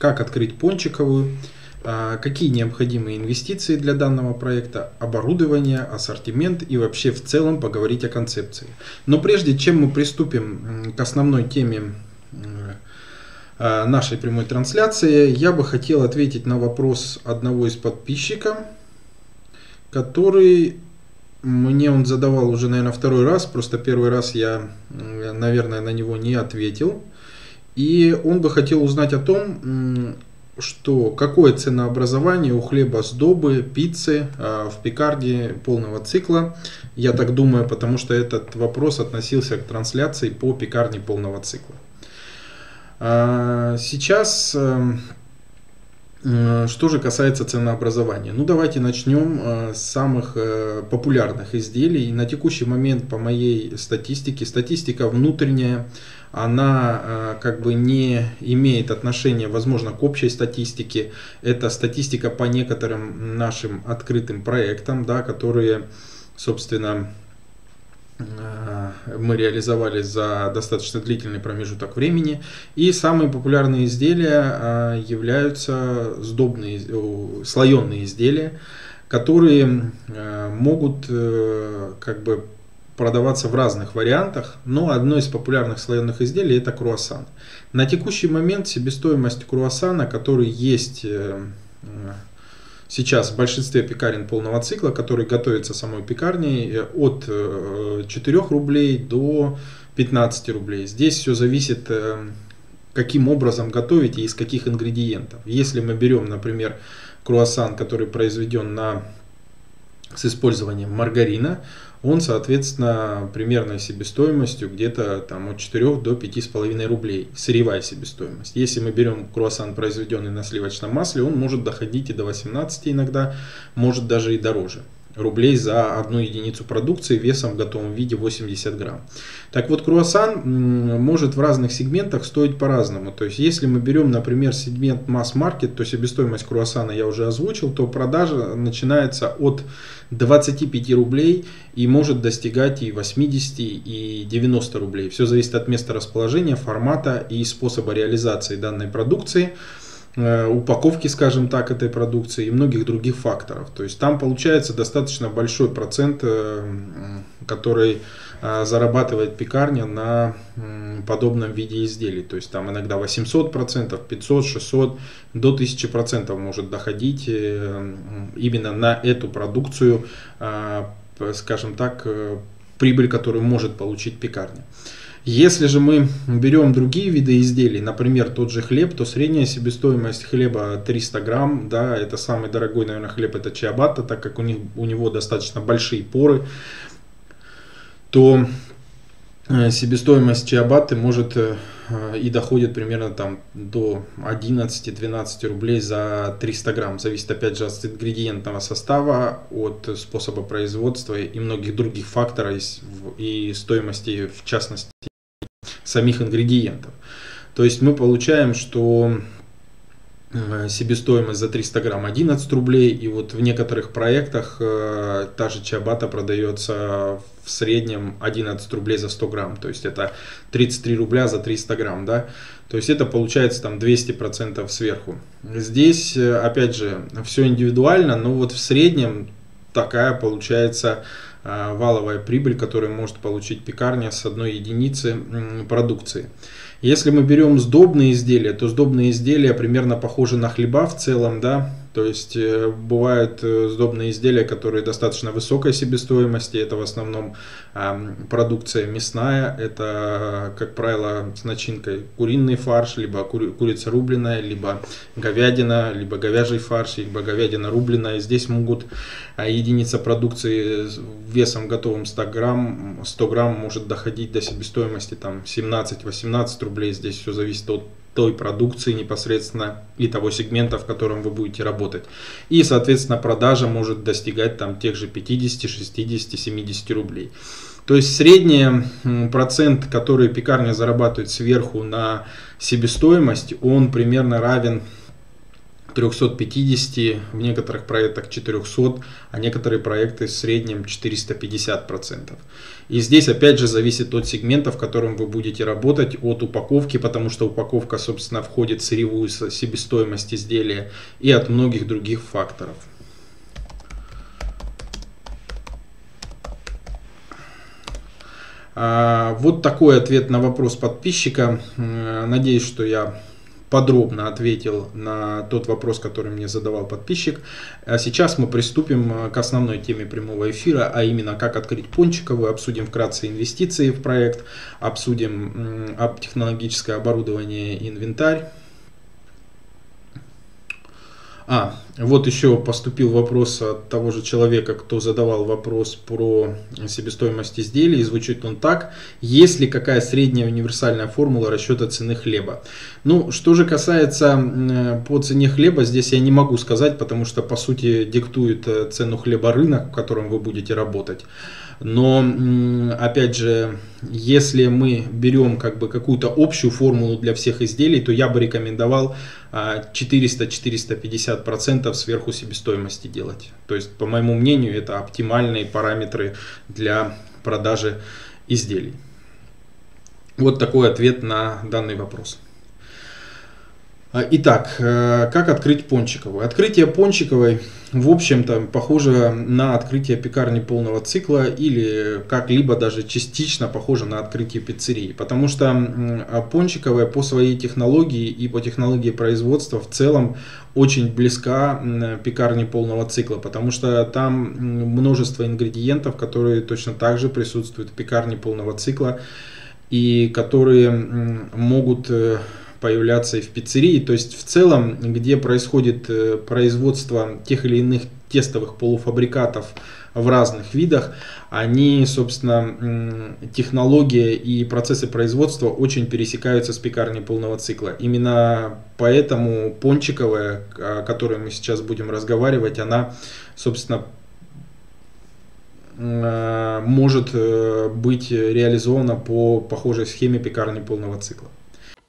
как открыть пончиковую, а, какие необходимые инвестиции для данного проекта, оборудование, ассортимент и вообще в целом поговорить о концепции. Но прежде чем мы приступим к основной теме а, нашей прямой трансляции, я бы хотел ответить на вопрос одного из подписчиков, который мне он задавал уже, наверное, второй раз, просто первый раз я, наверное, на него не ответил. И он бы хотел узнать о том, что какое ценообразование у хлеба сдобы, пиццы а, в пекарне полного цикла. Я так думаю, потому что этот вопрос относился к трансляции по пекарне полного цикла. А, сейчас эм, э, что же касается ценообразования, ну давайте начнем э, с самых э, популярных изделий. На текущий момент по моей статистике, статистика внутренняя, она э, как бы не имеет отношения, возможно, к общей статистике. Это статистика по некоторым нашим открытым проектам, да, которые, собственно, э, мы реализовали за достаточно длительный промежуток времени. И самые популярные изделия э, являются сдобные, слоеные изделия, которые могут как бы продаваться в разных вариантах, но одно из популярных слоеных изделий это круассан. На текущий момент себестоимость круассана, который есть э, сейчас в большинстве пекарен полного цикла, который готовится самой пекарней, э, от 4 э, рублей до 15 рублей. Здесь все зависит, каким образом готовить и из каких ингредиентов. Если мы берем, например, круассан, который произведен на, с использованием маргарина, он, соответственно, примерной себестоимостью где-то там от 4 до 5,5 рублей, сырьевая себестоимость. Если мы берем круассан, произведенный на сливочном масле, он может доходить и до 18 иногда, может даже и дороже рублей за одну единицу продукции весом в готовом виде 80 грамм. Так вот, круассан может в разных сегментах стоить по-разному. То есть, если мы берем, например, сегмент масс-маркет, то себестоимость круассана я уже озвучил, то продажа начинается от 25 рублей и может достигать и 80, и 90 рублей. Все зависит от места расположения, формата и способа реализации данной продукции. Э, упаковки, скажем так, этой продукции и многих других факторов. То есть там получается достаточно большой процент, э, который э, зарабатывает пекарня на подобном виде изделий. То есть там иногда 800 процентов, 500, 600, до 1000 процентов может доходить именно на эту продукцию, скажем так, прибыль, которую может получить пекарня. Если же мы берем другие виды изделий, например, тот же хлеб, то средняя себестоимость хлеба 300 грамм, да, это самый дорогой, наверное, хлеб, это чиабатта, так как у, них, у него достаточно большие поры, то э, себестоимость чиабатты может э, и доходит примерно там до 11-12 рублей за 300 грамм. Зависит опять же от ингредиентного состава, от способа производства и многих других факторов и стоимости в частности самих ингредиентов. То есть мы получаем, что э, себестоимость за 300 грамм 11 рублей, и вот в некоторых проектах э, та же чабата продается в среднем 11 рублей за 100 грамм, то есть это 33 рубля за 300 грамм, да, то есть это получается там 200 процентов сверху. Здесь, э, опять же, все индивидуально, но вот в среднем такая получается валовая прибыль, которую может получить пекарня с одной единицы продукции. Если мы берем сдобные изделия, то сдобные изделия примерно похожи на хлеба в целом, да, то есть э, бывают э, сдобные изделия, которые достаточно высокой себестоимости. Это в основном продукция мясная. Это, как правило, с начинкой куриный фарш, либо курица рубленая, либо говядина, либо говяжий фарш, либо говядина рубленая. Здесь могут а, единица продукции весом готовым 100 грамм, 100 грамм может доходить до себестоимости там 17-18 рублей. Здесь все зависит от той продукции непосредственно и того сегмента, в котором вы будете работать. И, соответственно, продажа может достигать там тех же 50, 60, 70 рублей. То есть средний процент, который пекарня зарабатывает сверху на себестоимость, он примерно равен 350, в некоторых проектах 400, а некоторые проекты в среднем 450%. И здесь опять же зависит от сегмента, в котором вы будете работать, от упаковки, потому что упаковка, собственно, входит в сырьевую себестоимость изделия и от многих других факторов. А, вот такой ответ на вопрос подписчика. Надеюсь, что я подробно ответил на тот вопрос, который мне задавал подписчик. А сейчас мы приступим э, к основной теме прямого эфира, а именно как открыть пончиковую, обсудим вкратце инвестиции в проект, обсудим технологическое оборудование и инвентарь, а, вот еще поступил вопрос от того же человека, кто задавал вопрос про себестоимость изделий. Звучит он так. Есть ли какая средняя универсальная формула расчета цены хлеба? Ну, что же касается по цене хлеба, здесь я не могу сказать, потому что по сути диктует э, цену хлеба рынок, в котором вы будете работать. Но, опять же, если мы берем как бы какую-то общую формулу для всех изделий, то я бы рекомендовал 400-450% а, сверху себестоимости делать. То есть, по моему мнению, это оптимальные параметры для продажи изделий. Вот такой ответ на данный вопрос. А, итак, э, как открыть пончиковую? Открытие пончиковой, в общем-то, похоже на открытие пекарни полного цикла или как-либо даже частично похоже на открытие пиццерии. Потому что а, пончиковая по своей технологии и по технологии производства в целом очень близка пекарне полного цикла, потому что там множество ингредиентов, которые точно так же присутствуют в пекарне полного цикла и которые могут э, появляться и в пиццерии. То есть в целом, где происходит э, производство тех или иных тестовых полуфабрикатов в разных видах, они, собственно, технология и процессы производства очень пересекаются с пекарней полного цикла. Именно поэтому пончиковая, о которой мы сейчас будем разговаривать, она, собственно, э, может э, быть реализована по похожей схеме пекарни полного цикла.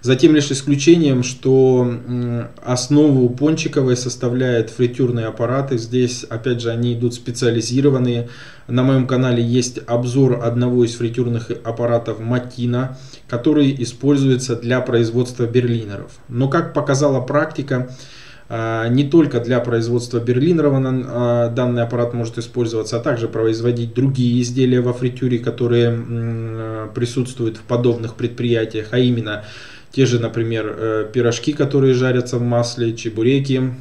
За тем лишь исключением, что основу пончиковой составляет фритюрные аппараты. Здесь, опять же, они идут специализированные. На моем канале есть обзор одного из фритюрных аппаратов Матина, который используется для производства берлинеров. Но, как показала практика, а, не только для производства берлинеров а, данный аппарат может использоваться, а также производить другие изделия во фритюре, которые присутствуют в подобных предприятиях, а именно те же, например, э, пирожки, которые жарятся в масле, чебуреки,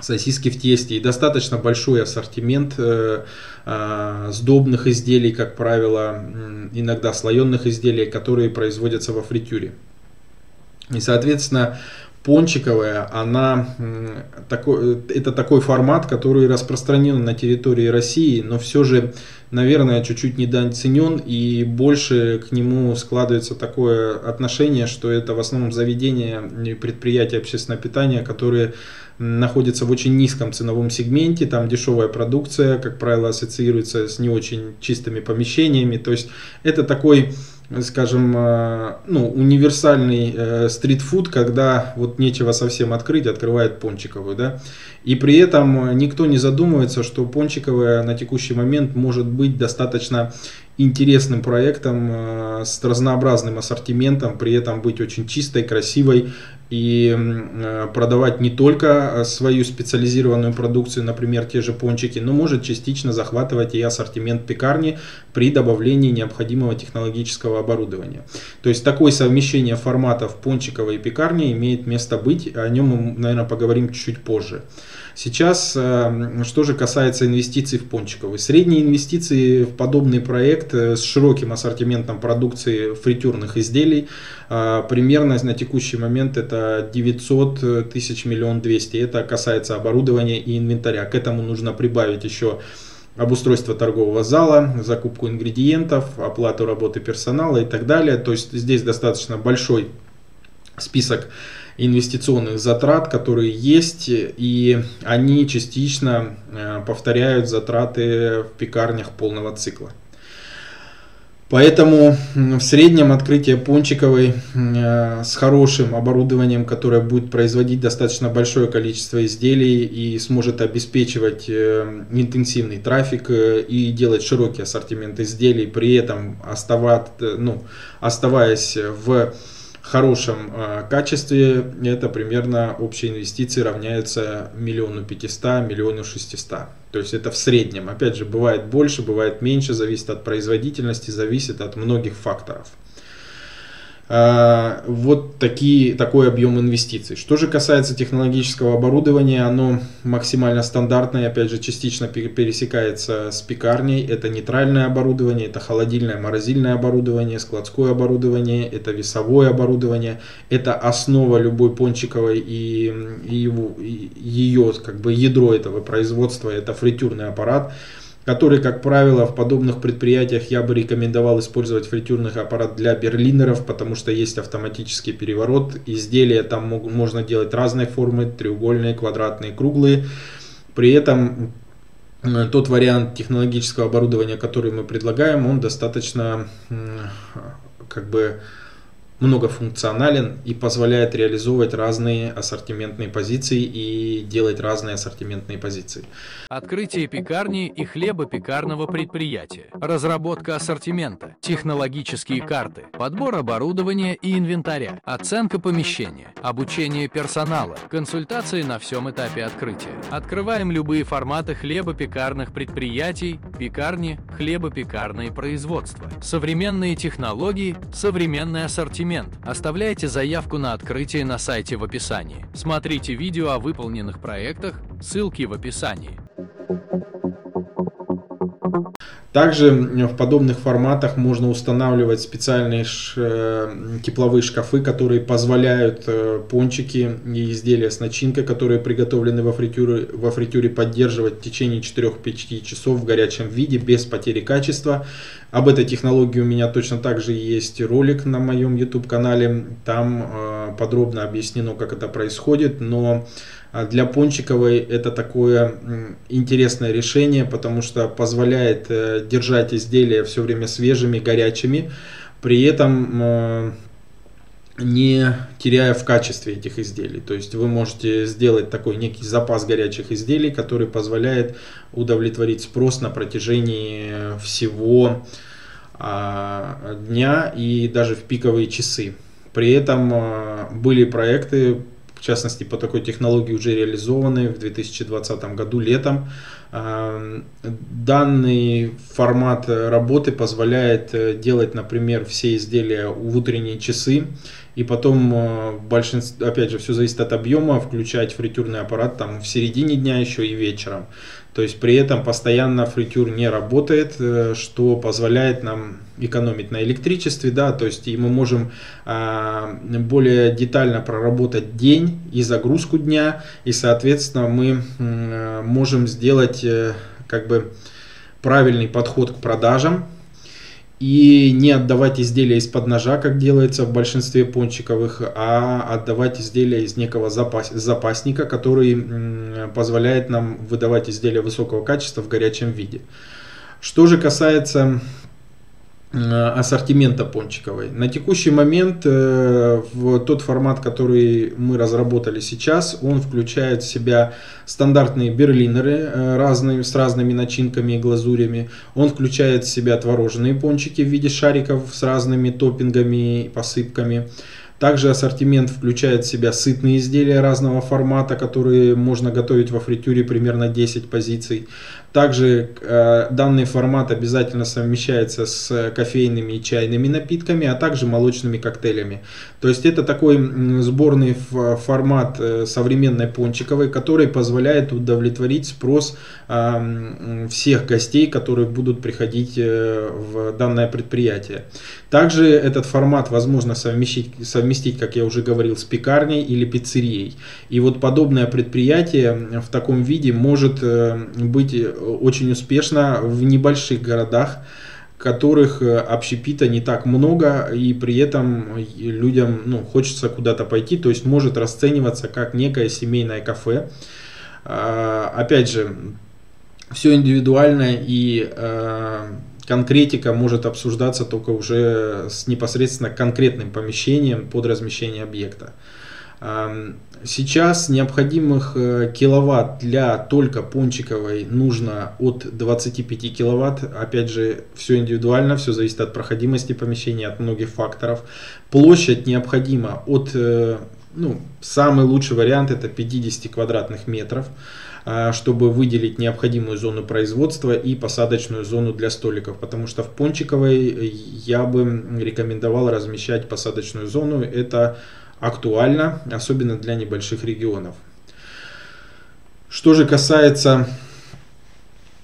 сосиски в тесте и достаточно большой ассортимент э, э, сдобных изделий, как правило, иногда слоеных изделий, которые производятся во фритюре. И, соответственно, пончиковая, она такой, это такой формат, который распространен на территории России, но все же, наверное, чуть-чуть недооценен и больше к нему складывается такое отношение, что это в основном заведения и предприятия общественного питания, которые находятся в очень низком ценовом сегменте, там дешевая продукция, как правило, ассоциируется с не очень чистыми помещениями, то есть это такой скажем, э, ну, универсальный э, стритфуд, когда вот нечего совсем открыть, открывает пончиковую, да. И при этом никто не задумывается, что пончиковая на текущий момент может быть достаточно интересным проектом э, с разнообразным ассортиментом, при этом быть очень чистой, красивой и э, продавать не только свою специализированную продукцию, например, те же пончики, но может частично захватывать и ассортимент пекарни при добавлении необходимого технологического оборудования. То есть такое совмещение форматов пончиковой и пекарни имеет место быть, о нем мы, наверное, поговорим чуть позже. Сейчас, э, что же касается инвестиций в пончиковый. Средние инвестиции в подобный проект э, с широким ассортиментом продукции фритюрных изделий э, примерно на текущий момент это 900 тысяч миллион 200. Это касается оборудования и инвентаря. К этому нужно прибавить еще обустройство торгового зала, закупку ингредиентов, оплату работы персонала и так далее. То есть здесь достаточно большой список инвестиционных затрат, которые есть, и они частично э, повторяют затраты в пекарнях полного цикла. Поэтому в среднем открытие пончиковой э, с хорошим оборудованием, которое будет производить достаточно большое количество изделий и сможет обеспечивать э, интенсивный трафик и делать широкий ассортимент изделий, при этом оставать, ну, оставаясь в хорошем э, качестве, это примерно общие инвестиции равняются миллиону пятиста, миллиону шестиста. То есть это в среднем. Опять же, бывает больше, бывает меньше, зависит от производительности, зависит от многих факторов. А, вот такие, такой объем инвестиций. Что же касается технологического оборудования, оно максимально стандартное, опять же, частично пересекается с пекарней. Это нейтральное оборудование, это холодильное, морозильное оборудование, складское оборудование, это весовое оборудование. Это основа любой пончиковой и, и, его, и ее как бы ядро этого производства, это фритюрный аппарат который, как правило, в подобных предприятиях я бы рекомендовал использовать фритюрный аппарат для берлинеров, потому что есть автоматический переворот. Изделия там можно делать разной формы, треугольные, квадратные, круглые. При этом тот вариант технологического оборудования, который мы предлагаем, он достаточно как бы многофункционален и позволяет реализовывать разные ассортиментные позиции и делать разные ассортиментные позиции. Открытие пекарни и хлебопекарного предприятия, разработка ассортимента, технологические карты, подбор оборудования и инвентаря, оценка помещения, обучение персонала, консультации на всем этапе открытия. Открываем любые форматы хлебопекарных предприятий, пекарни, хлебопекарные производства. Современные технологии, современный ассортимент документ, оставляйте заявку на открытие на сайте в описании. Смотрите видео о выполненных проектах, ссылки в описании. Также в подобных форматах можно устанавливать специальные э, тепловые шкафы, которые позволяют э, пончики и изделия с начинкой, которые приготовлены во фритюре, во фритюре поддерживать в течение 4-5 часов в горячем виде без потери качества. Об этой технологии у меня точно так же есть ролик на моем YouTube канале. Там э, подробно объяснено, как это происходит, но для Пончиковой это такое интересное решение, потому что позволяет э, держать изделия все время свежими, горячими, при этом не теряя в качестве этих изделий. То есть вы можете сделать такой некий запас горячих изделий, который позволяет удовлетворить спрос на протяжении всего а, дня и даже в пиковые часы. При этом э, были проекты в частности, по такой технологии уже реализованы в 2020 году летом. Данный формат работы позволяет э, делать, например, все изделия в утренние часы и потом э, в большинстве, опять же, все зависит от объема, включать фритюрный аппарат там в середине дня еще и вечером. То есть при этом постоянно фритюр не работает, э, что позволяет нам экономить на электричестве, да, то есть и мы можем а, более детально проработать день и загрузку дня, и соответственно мы а, можем сделать а, как бы правильный подход к продажам, и не отдавать изделия из-под ножа, как делается в большинстве пончиковых, а отдавать изделия из некого запас, запасника, который позволяет нам выдавать изделия высокого качества в горячем виде. Что же касается ассортимента пончиковой. На текущий момент э, в тот формат, который мы разработали сейчас, он включает в себя стандартные берлинеры э, разные, с разными начинками и глазурями. Он включает в себя творожные пончики в виде шариков с разными топпингами и посыпками. Также ассортимент включает в себя сытные изделия разного формата, которые можно готовить во фритюре примерно 10 позиций. Также э, данный формат обязательно совмещается с кофейными и чайными напитками, а также молочными коктейлями. То есть это такой сборный формат э, современной пончиковой, который позволяет удовлетворить спрос э, всех гостей, которые будут приходить э, в данное предприятие. Также этот формат возможно совместить, совместить, как я уже говорил, с пекарней или пиццерией. И вот подобное предприятие в таком виде может э, быть очень успешно в небольших городах, которых э, общепита не так много, и при этом людям ну, хочется куда-то пойти, то есть может расцениваться как некое семейное кафе. А, опять же, все индивидуально и э, конкретика может обсуждаться только уже с непосредственно конкретным помещением под размещение объекта. Сейчас необходимых э, киловатт для только пончиковой нужно от 25 киловатт. Опять же, все индивидуально, все зависит от проходимости помещения, от многих факторов. Площадь необходима от, э, ну, самый лучший вариант это 50 квадратных метров а, чтобы выделить необходимую зону производства и посадочную зону для столиков, потому что в Пончиковой я бы рекомендовал размещать посадочную зону. Это актуально, особенно для небольших регионов. Что же касается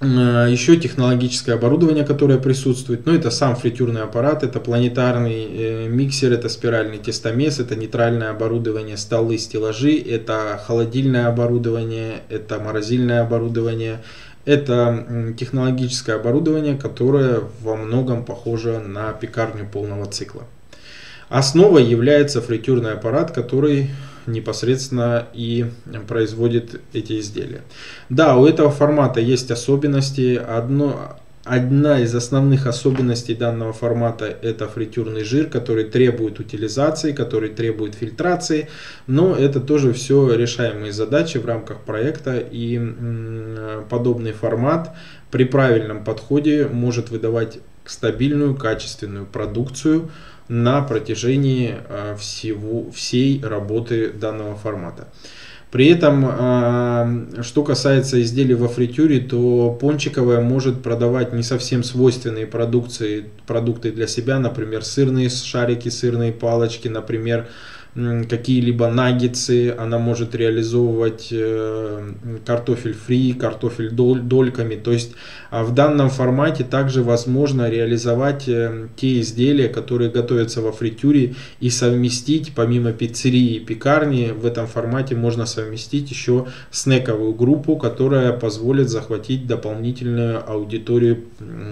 э, еще технологическое оборудование, которое присутствует, ну это сам фритюрный аппарат, это планетарный э, миксер, это спиральный тестомес, это нейтральное оборудование, столы, стеллажи, это холодильное оборудование, это морозильное оборудование, это технологическое оборудование, которое во многом похоже на пекарню полного цикла. Основой является фритюрный аппарат, который непосредственно и производит эти изделия. Да, у этого формата есть особенности. Одно, одна из основных особенностей данного формата это фритюрный жир, который требует утилизации, который требует фильтрации, но это тоже все решаемые задачи в рамках проекта и подобный формат при правильном подходе может выдавать стабильную, качественную продукцию, на протяжении э, всего, всей работы данного формата. При этом, э, что касается изделий во фритюре, то Пончиковая может продавать не совсем свойственные продукции, продукты для себя, например, сырные шарики, сырные палочки, например, какие-либо наггетсы, она может реализовывать э, картофель фри, картофель дольками. То есть а в данном формате также возможно реализовать э, те изделия, которые готовятся во фритюре и совместить помимо пиццерии и пекарни в этом формате можно совместить еще снековую группу, которая позволит захватить дополнительную аудиторию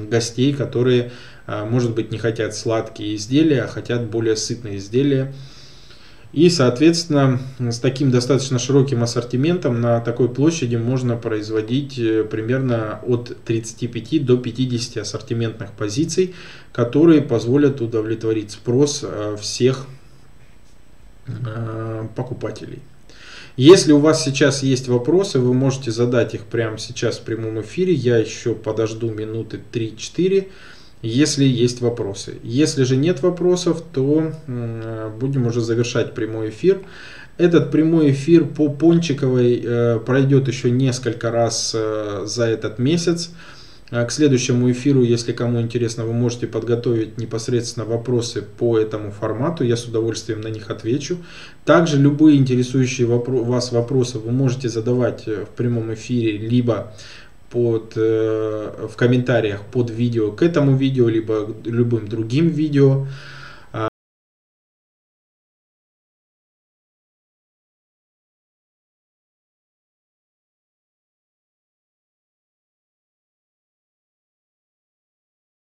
гостей, которые а, может быть не хотят сладкие изделия, а хотят более сытные изделия. И, соответственно, с таким достаточно широким ассортиментом на такой площади можно производить э, примерно от 35 до 50 ассортиментных позиций, которые позволят удовлетворить спрос э, всех э, покупателей. Если у вас сейчас есть вопросы, вы можете задать их прямо сейчас в прямом эфире. Я еще подожду минуты 3-4 если есть вопросы. Если же нет вопросов, то будем уже завершать прямой эфир. Этот прямой эфир по Пончиковой э, пройдет еще несколько раз э, за этот месяц. А к следующему эфиру, если кому интересно, вы можете подготовить непосредственно вопросы по этому формату. Я с удовольствием на них отвечу. Также любые интересующие вас вопросы вы можете задавать э, в прямом эфире, либо под, э, в комментариях под видео к этому видео, либо любым другим видео.